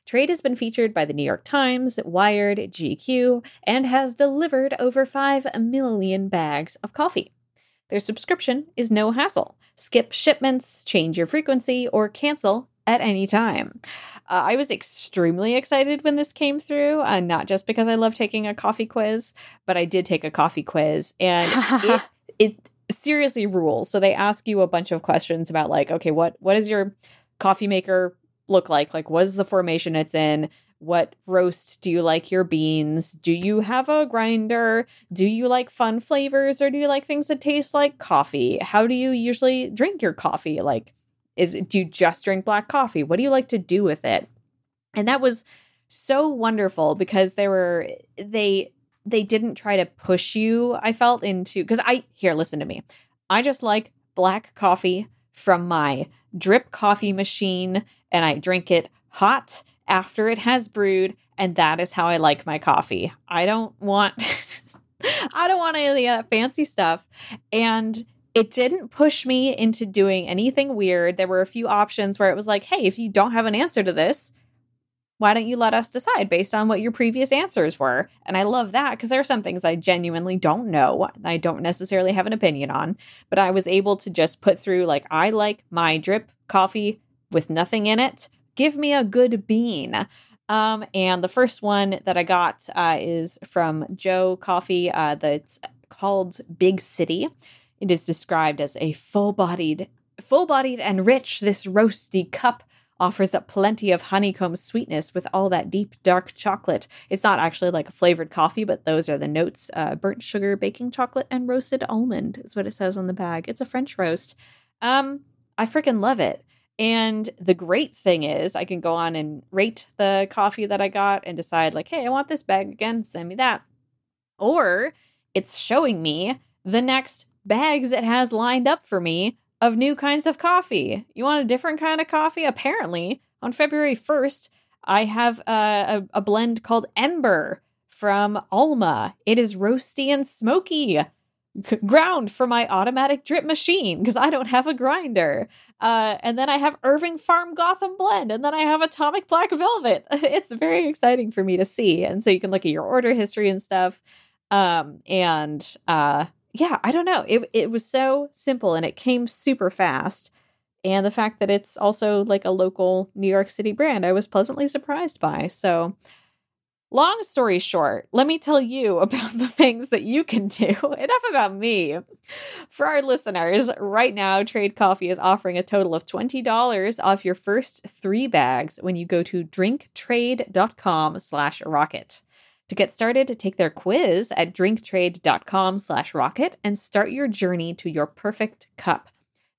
Trade has been featured by the New York Times, Wired, GQ, and has delivered over 5 million bags of coffee. Their subscription is no hassle. Skip shipments, change your frequency, or cancel at any time. Uh, I was extremely excited when this came through, uh, not just because I love taking a coffee quiz, but I did take a coffee quiz and <laughs> it, it seriously rules. So they ask you a bunch of questions about like, okay, what what does your coffee maker look like? Like, what is the formation it's in? What roast do you like your beans? Do you have a grinder? Do you like fun flavors or do you like things that taste like coffee? How do you usually drink your coffee? Like, is it, do you just drink black coffee? What do you like to do with it? And that was so wonderful because they were they they didn't try to push you, I felt into because I here, listen to me. I just like black coffee from my drip coffee machine and I drink it hot after it has brewed, and that is how I like my coffee. I don't want <laughs> I don't want any of that uh, fancy stuff. And it didn't push me into doing anything weird. There were a few options where it was like, hey, if you don't have an answer to this, why don't you let us decide based on what your previous answers were? And I love that because there are some things I genuinely don't know. I don't necessarily have an opinion on, but I was able to just put through, like, I like my drip coffee with nothing in it. Give me a good bean. Um, and the first one that I got uh, is from Joe Coffee. Uh, that's called Big City. It is described as a full-bodied, full-bodied and rich. This roasty cup offers up plenty of honeycomb sweetness with all that deep dark chocolate. It's not actually like a flavored coffee, but those are the notes: uh, burnt sugar, baking chocolate, and roasted almond is what it says on the bag. It's a French roast. Um, I freaking love it. And the great thing is, I can go on and rate the coffee that I got and decide, like, hey, I want this bag again, send me that. Or it's showing me the next bags it has lined up for me of new kinds of coffee. You want a different kind of coffee? Apparently, on February 1st, I have a, a, a blend called Ember from Alma. It is roasty and smoky ground for my automatic drip machine because I don't have a grinder. Uh, and then I have Irving Farm Gotham Blend, and then I have Atomic Black Velvet. <laughs> It's very exciting for me to see, and so you can look at your order history and stuff. Um, and uh, yeah, I don't know. It it was so simple, and it came super fast. And the fact that it's also like a local New York City brand, I was pleasantly surprised by. So Long story short, let me tell you <laughs> about the things that you can do. <laughs> Enough about me. For our listeners, right now, Trade Coffee is offering a total of $20 off your first three bags when you go to drinktrade.com slash rocket. To get started, take their quiz at drinktrade.com slash rocket and start your journey to your perfect cup.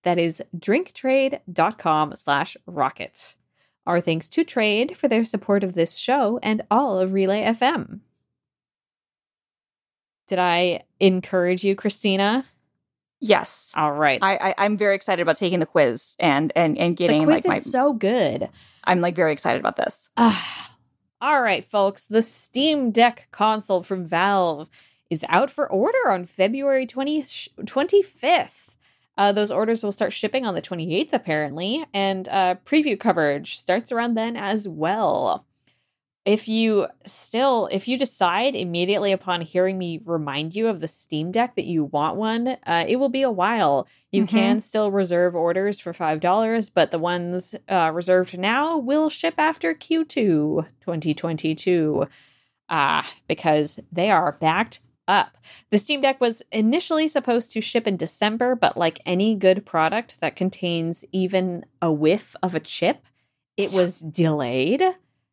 That is drinktrade.com slash rocket. Our thanks to Trade for their support of this show and all of Relay FM. Did I encourage you, Christina? Yes. All right. I, I am very excited about taking the quiz and and and getting the quiz like is my, so good. I'm like very excited about this. Uh, <sighs> all right, folks. The Steam Deck console from Valve is out for order on February 20, 25th. Uh, those orders will start shipping on the 28th, apparently, and uh, preview coverage starts around then as well. If you still, if you decide immediately upon hearing me remind you of the Steam Deck that you want one, uh, it will be a while. You mm-hmm. can still reserve orders for $5, but the ones uh, reserved now will ship after Q2 2022 uh, because they are backed up. The Steam Deck was initially supposed to ship in December, but like any good product that contains even a whiff of a chip, it was <sighs> delayed.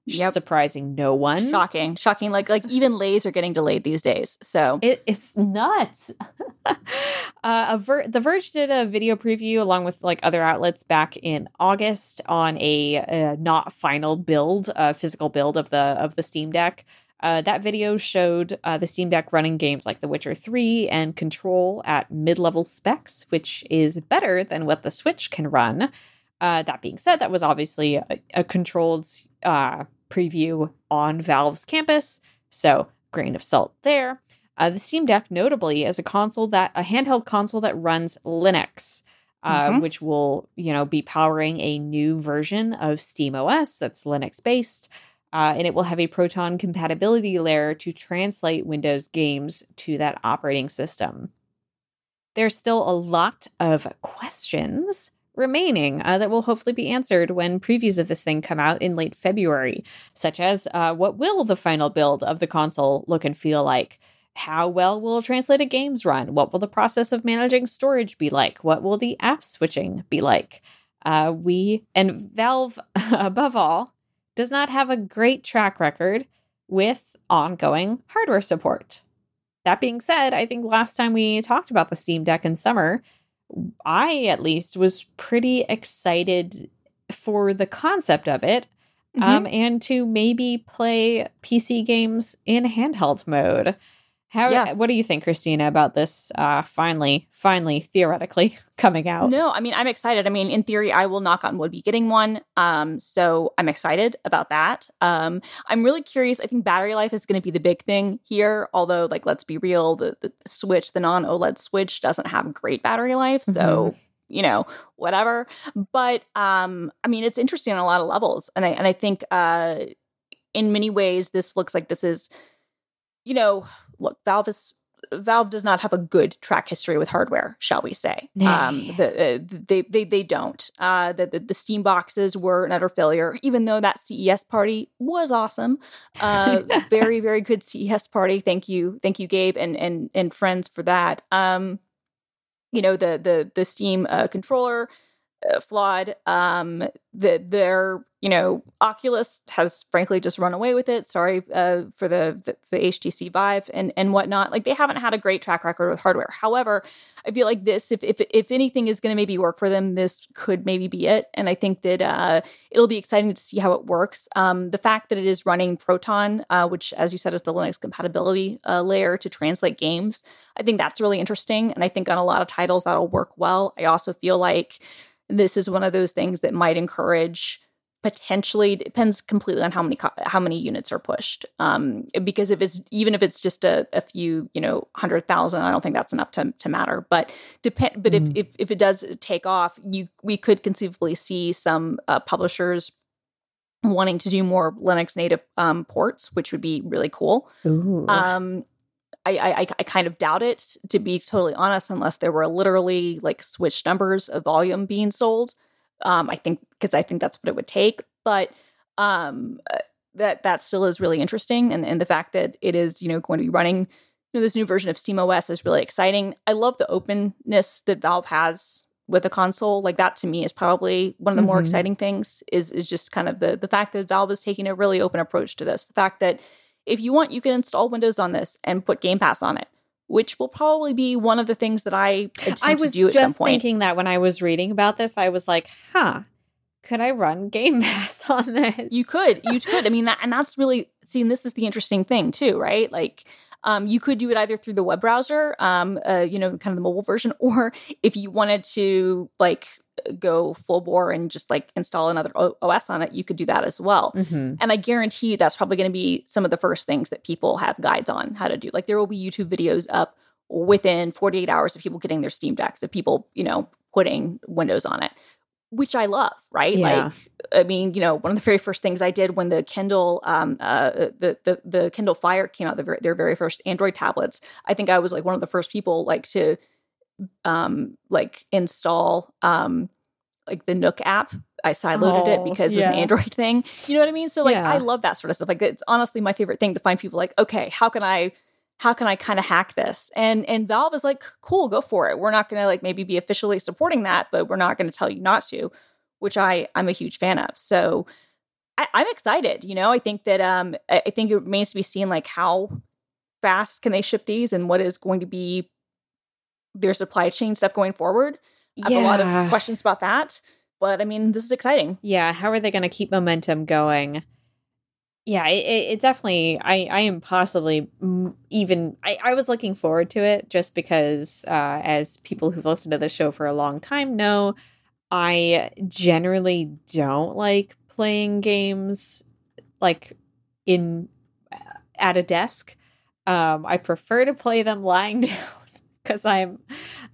Yep. Surprising no one. Shocking. Shocking. Like like even lays are getting delayed these days. So it, it's nuts. <laughs> uh, Ver- the Verge did a video preview along with like other outlets back in August on a, a not final build, a physical build of the of the Steam Deck. Uh, that video showed uh, the Steam Deck running games like The Witcher 3 and Control at mid level specs, which is better than what the Switch can run. Uh, that being said, that was obviously a, a controlled uh, preview on Valve's campus, so grain of salt there. Uh, the Steam Deck, notably, is a console that a handheld console that runs Linux. Uh, mm-hmm. which will, you know, be powering a new version of Steam OS that's Linux based uh, and it will have a Proton compatibility layer to translate Windows games to that operating system. There's still a lot of questions remaining uh, that will hopefully be answered when previews of this thing come out in late February, such as uh, what will the final build of the console look and feel like? How well will translated games run? What will the process of managing storage be like? What will the app switching be like? Uh, we and Valve, <laughs> above all, does not have a great track record with ongoing hardware support. That being said, I think last time we talked about the Steam Deck in summer, I at least was pretty excited for the concept of it mm-hmm. um, and to maybe play PC games in handheld mode. How? Yeah. What do you think, Christina, about this? Uh, finally, finally, theoretically <laughs> coming out. No, I mean I'm excited. I mean, in theory, I will knock on wood be getting one. Um, so I'm excited about that. Um, I'm really curious. I think battery life is going to be the big thing here. Although, like, let's be real, the, the Switch, the non OLED Switch, doesn't have great battery life. So. Mhm. You know, whatever. But um, I mean, it's interesting on a lot of levels, and I and I think uh, in many ways, this looks like this is, you know, look, Valve is Valve does not have a good track history with hardware, shall we say? Um, the, uh, they they they don't. Uh, the, the the Steam boxes were an utter failure, even though that CES party was awesome. Uh, <laughs> very very good CES party. Thank you, thank you, Gabe and and and friends for that. Um, you know the the the Steam uh, controller uh, flawed. Um, the their you know Oculus has frankly just run away with it. Sorry uh, for the, the the HTC Vive and and whatnot. Like they haven't had a great track record with hardware. However, I feel like this, if if if anything is going to maybe work for them, this could maybe be it. And I think that uh, it'll be exciting to see how it works. Um, the fact that it is running Proton, uh, which, as you said, is the Linux compatibility uh, layer to translate games, I think that's really interesting. And I think on a lot of titles that'll work well. I also feel like this is one of those things that might encourage potentially depends completely on how many co- how many units are pushed um because if it's even if it's just a, a few you know hundred thousand i don't think that's enough to, to matter but depend but Mm. if, if if it does take off you we could conceivably see some uh, publishers wanting to do more linux native um, ports which would be really cool Ooh. um, I, I I kind of doubt it to be totally honest, unless there were literally like switch numbers of volume being sold. Um, I think because I think that's what it would take, but um, uh, that that still is really interesting, and and the fact that it is you know going to be running you know, this new version of SteamOS is really exciting. I love the openness that Valve has with the console. Like that to me is probably one of the more Mhm. exciting things. Is is just kind of the the fact that Valve is taking a really open approach to this. The fact that if you want, you can install Windows on this and put Game Pass on it, which will probably be one of the things that I I was to do at some just point. thinking that when I was reading about this, I was like, huh, could I run Game <laughs> Pass on this? You could, you could. I mean, that, and that's really seeing. This is the interesting thing too, right? Like, um, you could do it either through the web browser, um, uh, you know, kind of the mobile version, <laughs> or if you wanted to like go full bore and just like install another OS on it, you could do that as well. Mhm. And I guarantee you that's probably going to be some of the first things that people have guides on how to do. Like there will be YouTube videos up within 48 hours of people getting their Steam Decks, of people, you know, putting Windows on it, which I love, right? Yeah. Like, I mean, you know, one of the very first things I did when the Kindle, um, uh, the the the Kindle Fire came out, the ver- their very first Android tablets, I think I was like one of the first people like to, um, like install, um, like the Nook app. I sideloaded it Oh, because it was an. Android thing. You know what I mean? So like Yeah. I love that sort of stuff. Like it's honestly my favorite thing to find people like, okay, how can I how can I kind of hack this? And and Valve is like, cool, go for it. We're not gonna like maybe be officially supporting that, but we're not gonna tell you not to, which I I'm a huge fan of. So I, I'm excited. You know, I think that um I I think it remains to be seen like how fast can they ship these and what is going to be their supply chain stuff going forward. I have a lot of questions about that. But I mean, this is exciting. Yeah, how are they going to keep momentum going? Yeah, it, it, it definitely. I I am possibly even. I, I was looking forward to it just because, uh, as people who've listened to the show for a long time know, I generally don't like playing games like in at a desk. Um, I prefer to play them lying <laughs> down because I'm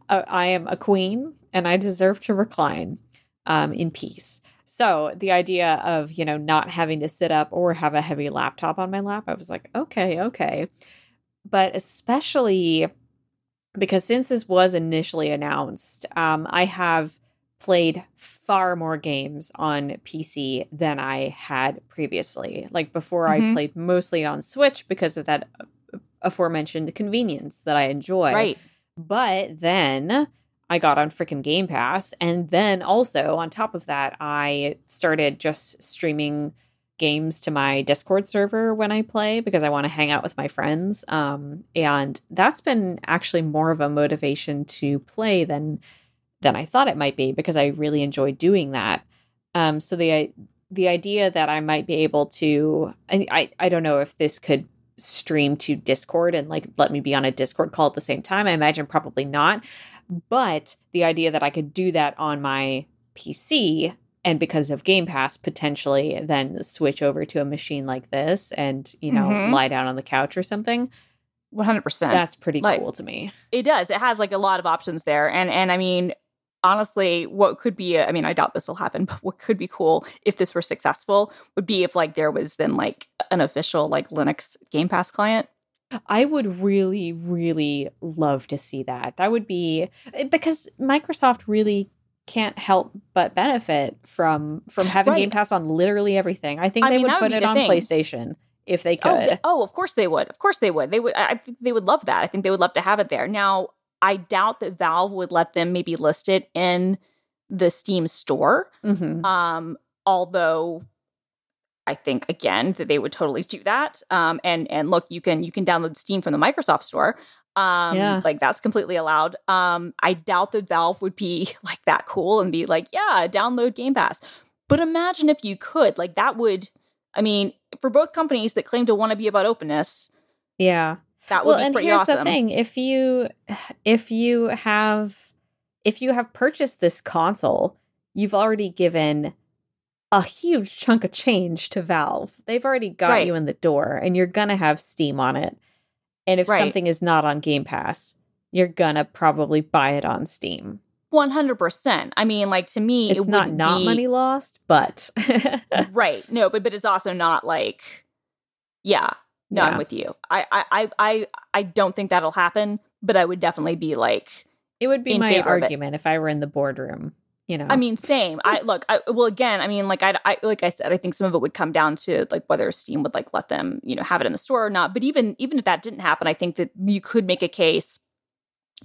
a, I am a queen and I deserve to recline um, in peace. So the idea of you know not having to sit up or have a heavy laptop on my lap, I was like, okay, okay. But especially because since this was initially announced, um, I have played far more games on PC than I had previously. Like before, I Mhm. played mostly on Switch because of that uh, aforementioned convenience that I enjoy. Right. But then I got on freaking Game Pass. And then also, on top of that, I started just streaming games to my Discord server when I play because I want to hang out with my friends. Um, and that's been actually more of a motivation to play than than I thought it might be because I really enjoy doing that. Um, so the the idea that I might be able to, I, I, I don't know if this could stream to Discord and like let me be on a Discord call at the same time. I imagine probably not. But the idea that I could do that on my PC and because of Game Pass, potentially then switch over to a machine like this and, you know, Mhm. lie down on the couch or something. 100%. That's pretty Like- cool to me. It does. It has like a lot of options there. And and I mean, honestly, what could be a, I mean, I doubt this will happen, <laughs> but what could be cool if this were successful would be if like there was then like an official like Linux Game Pass client. I would really, really love to see that. That would be eh, because Microsoft really can't help but benefit from from having Right. Game Pass on literally everything. I think I they mean, would that would put it on thing. PlayStation if they could. Oh, they- oh, of course they would. Of course they would. They would. I think they would love that. I think they would love to have it there. Now, I doubt that Valve would let them maybe list it in the Steam store. Mhm. Um, although I think again that they would totally do that. Um, and and look, you can you can download Steam from the Microsoft store. Um, Yeah. like that's completely allowed. Um, I doubt that Valve would be <laughs> like that cool and be like, yeah, download Game Pass. But imagine if you could, like that would. I mean, for both companies that claim to want to be about openness, Yeah. that would Well, be and pretty here's awesome. the thing: if you if you have if you have purchased this console, you've already given a huge chunk of change to Valve. They've already got Right. you in the door, and you're gonna have Steam on it. And if Right. something is not on Game Pass, you're gonna probably buy it on Steam. One hundred percent. I mean, like to me, It's it not wouldn't be- money lost, but <laughs> right no but but it's also not like yeah no Yeah. i'm with you I, I i i don't think that'll happen but i would definitely be like it would be my favor of it. argument if I were in the boardroom. You know, i mean same. I look I, well again i mean like I, I like i said i think some of it would come down to like whether steam would like let them you know have it in the store or not. But even even if that didn't happen i think that you could make a case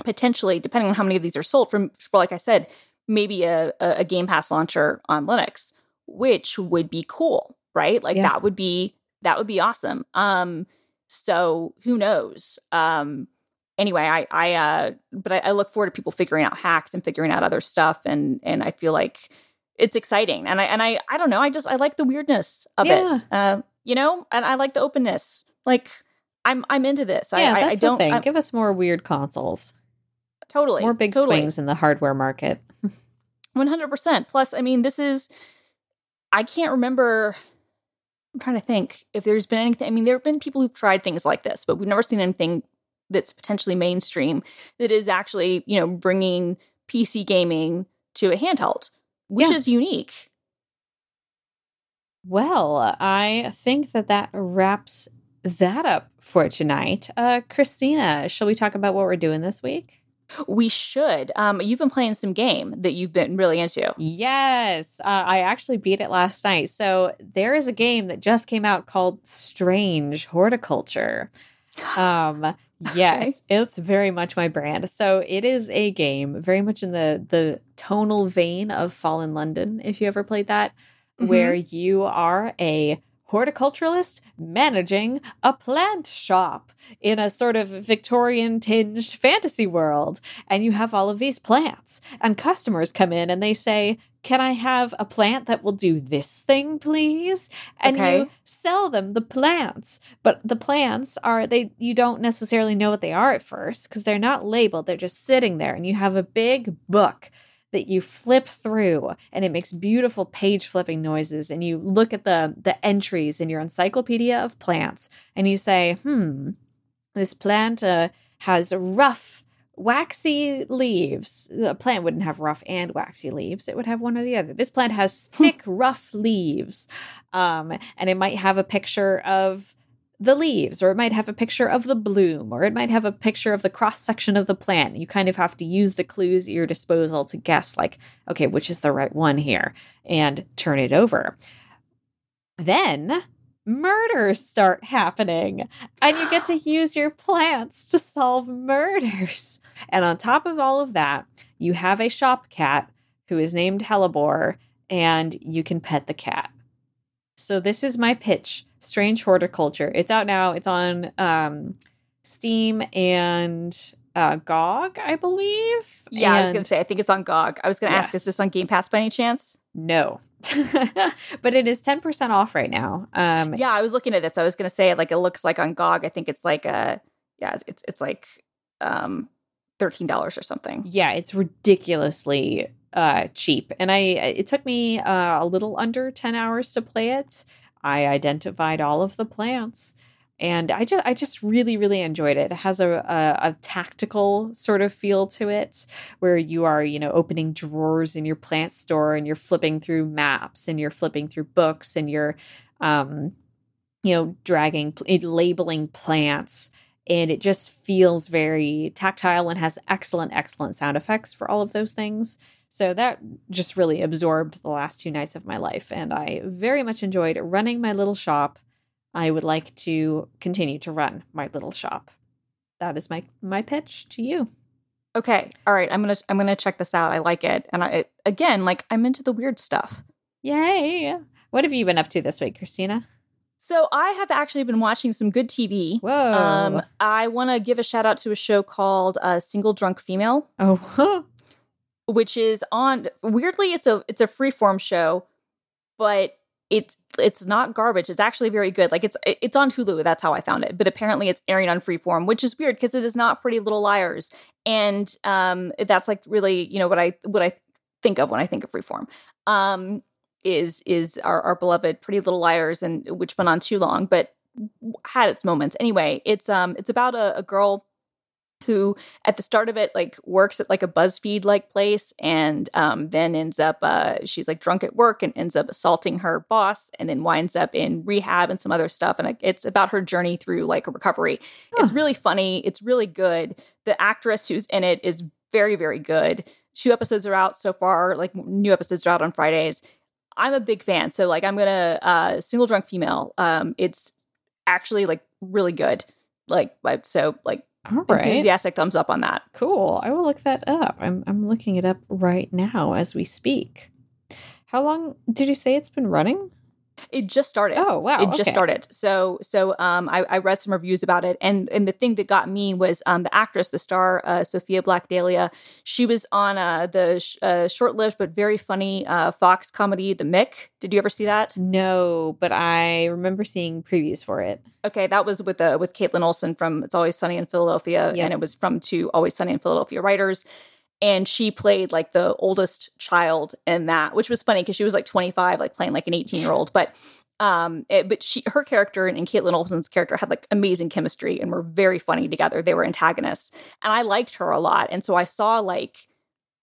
potentially depending on how many of these are sold from for like i said maybe a, a, a game pass launcher on linux which would be cool right? Like Yeah. that would be that would be awesome. Um so who knows? Um anyway i i uh but I, I look forward to people figuring out hacks and figuring out other stuff and and i feel like it's exciting and i and i i don't know i just i like the weirdness of Yeah. it uh you know and i like the openness like i'm i'm into this yeah, i I, that's I don't the thing. I'm- Give us more weird consoles, totally more big totally. swings in the hardware market. <laughs> 100%. Plus, I mean, this is, I can't remember. I'm trying to think if there's been anything. I mean, there have been people who've tried things like this, but we've never seen anything that's potentially mainstream that is actually, you know, bringing PC gaming to a handheld, which Yeah. is unique. Well, I think that that wraps that up for tonight. Uh, Christina, shall we talk about what we're doing this week? We should. Um, you've been playing some game that you've been really into. Yes, uh, I actually beat it last night. So there is a game that just came out called Strange Horticulture. <gasps> Um, yes, it's very much my brand. So it is a game very much in the the tonal vein of Fallen London. If you ever played that, mm-hmm. where you are a horticulturalist managing a plant shop in a sort of Victorian tinged fantasy world. And you have all of these plants, and customers come in and they say, Can I have a plant that will do this thing, please? And you sell them the plants. But the plants are, they, you don't necessarily know what they are at first because they're not labeled. They're just sitting there, and you have a big book that you flip through and it makes beautiful page flipping noises and you look at the the entries in your encyclopedia of plants and you say hmm this plant uh, has rough waxy leaves. The plant wouldn't have rough and waxy leaves it would have one or the other. This plant has thick rough leaves um, and it might have a picture of the leaves, or it might have a picture of the bloom, or it might have a picture of the cross section of the plant. You kind of have to use the clues at your disposal to guess, like, okay, which is the right one here, and turn it over. Then murders start happening, and you get to <gasps> use your plants to solve murders. And on top of all of that, you have a shop cat who is named Hellebore, and you can pet the cat. So this is my pitch. Strange Horticulture. It's out now. It's on um, Steam and uh, GOG, I believe. Yeah, I was gonna say I think it's on GOG. I was gonna ask, is this on Game Pass by any chance? no, <laughs> but it is ten percent off right now. Um, Yeah, I was looking at this. I was gonna say like it looks like on GOG. I think it's like a yeah, it's it's, like um thirteen dollars or something. yeah, it's ridiculously uh, cheap, and I it took me uh, a little under ten hours to play it. I identified all of the plants. And I just, I just really, really enjoyed it. It has a, a, a tactical sort of feel to it, where you are, you know, opening drawers in your plant store, and you're flipping through maps, and you're flipping through books, and you're, um, you know, dragging, labeling plants, and it just feels very tactile and has excellent, excellent sound effects for all of those things. So that just really absorbed the last two nights of my life, and I very much enjoyed running my little shop. I would like to continue to run my little shop. That is my my pitch to you. Okay, all right. I'm gonna I'm gonna check this out. I like it, and I it, again like I'm into the weird stuff. Yay! What have you been up to this week, Christina? So I have actually been watching some good TV. Whoa! Um, I want to give a shout out to a show called uh, Single Drunk Female, oh, <laughs> which is on. Weirdly, it's a it's a freeform show, but it's it's not garbage. It's actually very good. Like it's it's on Hulu. That's how I found it. But apparently, it's airing on Freeform, which is weird because it is not Pretty Little Liars, and um, that's like really you know what I what I think of when I think of Freeform. Um, is is our, our beloved Pretty Little Liars, and which went on too long, but had its moments. Anyway, it's um it's about a, a girl who at the start of it like works at like a BuzzFeed like place and um then ends up uh she's like drunk at work and ends up assaulting her boss and then winds up in rehab and some other stuff and it's about her journey through like a recovery. It's really funny, it's really good. The actress who's in it is very very good. Two episodes are out so far, like new episodes are out on Fridays. I'm a big fan. So like I'm gonna uh single drunk female. Um it's actually like really good. Like, so like all right. enthusiastic thumbs up on that. Cool. I will look that up. I'm I'm looking it up right now as we speak. How long did you say it's been running? It just started. Oh wow! it just okay. started. So so um I, I read some reviews about it and and the thing that got me was um the actress, the star uh Sofia Black-D'Elia. She was on uh the sh- uh, short-lived but very funny uh Fox comedy The Mick. Did you ever see that? No, but I remember seeing previews for it. Okay, that was with uh, with Kaitlin Olson from It's Always Sunny in Philadelphia, Yep. and it was from two Always Sunny in Philadelphia writers. And she played like the oldest child in that, which was funny because she was like 25, like playing like an 18 year old. But um, it, but she her character and, and Kaitlin Olson's character had like amazing chemistry and were very funny together. They were antagonists, and I liked her a lot. And so I saw like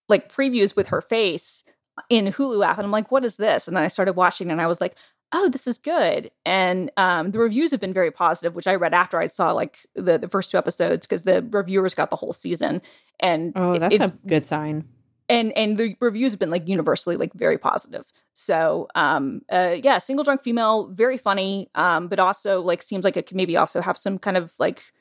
like previews with her face in Hulu app, and I'm like, what is this? And then I started watching, and I was like, oh, this is good. And um, the reviews have been very positive, which I read after I saw like the, the first two episodes because the reviewers got the whole season. And Oh, that's a good sign. and and the reviews have been like universally like very positive. So um uh yeah, single drunk female, very funny, um, but also like seems like it could maybe also have some kind of like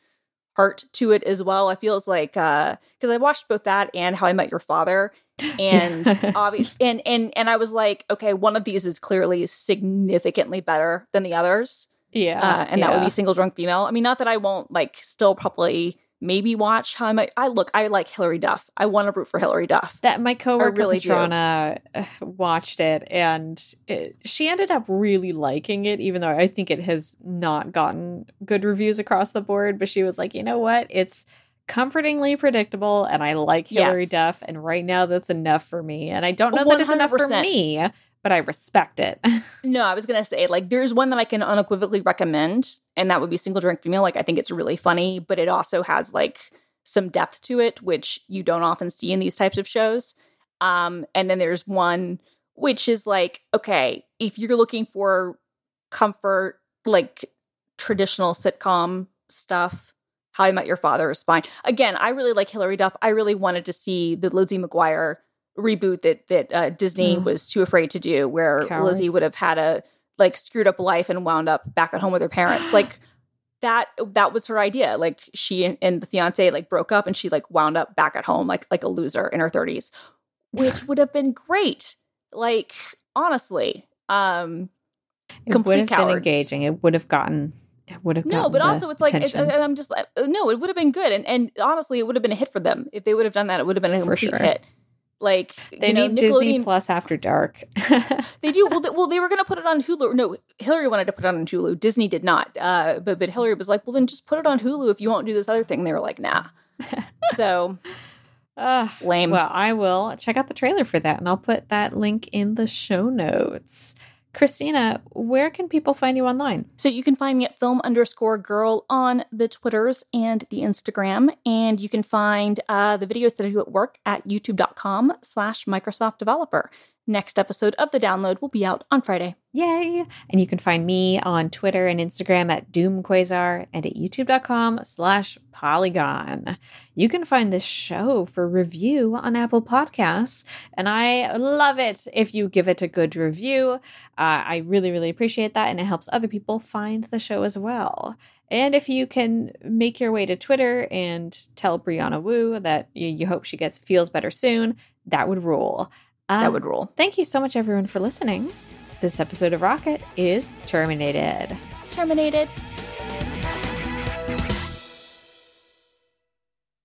heart to it as well. I feel it's like uh because I watched both that and How I Met Your Father <laughs> and obvious and and and I was like, okay, one of these is clearly significantly better than the others. Yeah, Uh, and that would be single drunk female. I mean, not that I won't like still probably maybe watch how I might I look, I like Hilary Duff. I want to root for Hilary Duff. that my coworker really do. Patrona uh, watched it and it, she ended up really liking it even though I think it has not gotten good reviews across the board but she was like you know what it's comfortingly predictable and I like Hilary Yes. Duff and right now that's enough for me and I don't know that it's enough for me but I respect it <laughs> No, I was gonna say like there's one that I can unequivocally recommend, and that would be single drink female. Like I think it's really funny, but it also has like some depth to it, which you don't often see in these types of shows. Um, and then there's one which is like, okay, if you're looking for comfort, like traditional sitcom stuff, How I Met Your Father is fine. Again, I really like Hilary Duff. I really wanted to see the Lizzie McGuire reboot that that uh, Disney Ugh. was too afraid to do, where Cowards. Lizzie would have had a like screwed up life and wound up back at home with her parents. <gasps> Like that that was her idea. Like she and, and the fiance like broke up and she like wound up back at home like like a loser in her 30s, which <sighs> would have been great. Like honestly, um it Complete would have been engaging it would have gotten it would have no, but also it's like it, I'm just like no, it would have been good, and and honestly, it would have been a hit for them if they would have done that. It would have been a complete sure. hit. Like they you know, need Disney Plus after dark. <laughs> they do. Well, they, well, they were going to put it on Hulu. No, Hilary wanted to put it on Hulu. Disney did not. Uh, but but Hilary was like, well, then just put it on Hulu if you won't do this other thing. They were like, nah. <laughs> so. Uh, Lame. Well, I will check out the trailer for that and I'll put that link in the show notes. Christina, where can people find you online? So you can find me at film underscore girl on the Twitters and the Instagram. And you can find uh, the videos that I do at work at youtube.com slash Microsoft developer. Next episode of the download will be out on Friday. Yay! And you can find me on Twitter and Instagram at doomquasar and at youtube.com slash polygon. You can find this show for review on Apple Podcasts, and I love it if you give it a good review. Uh, I really, really appreciate that, and it helps other people find the show as well. And if you can make your way to Twitter and tell Brianna Wu that you, you hope she gets feels better soon, that would rule. Um, that would rule. Thank you so much, everyone, for listening. This episode of Rocket is terminated. Terminated.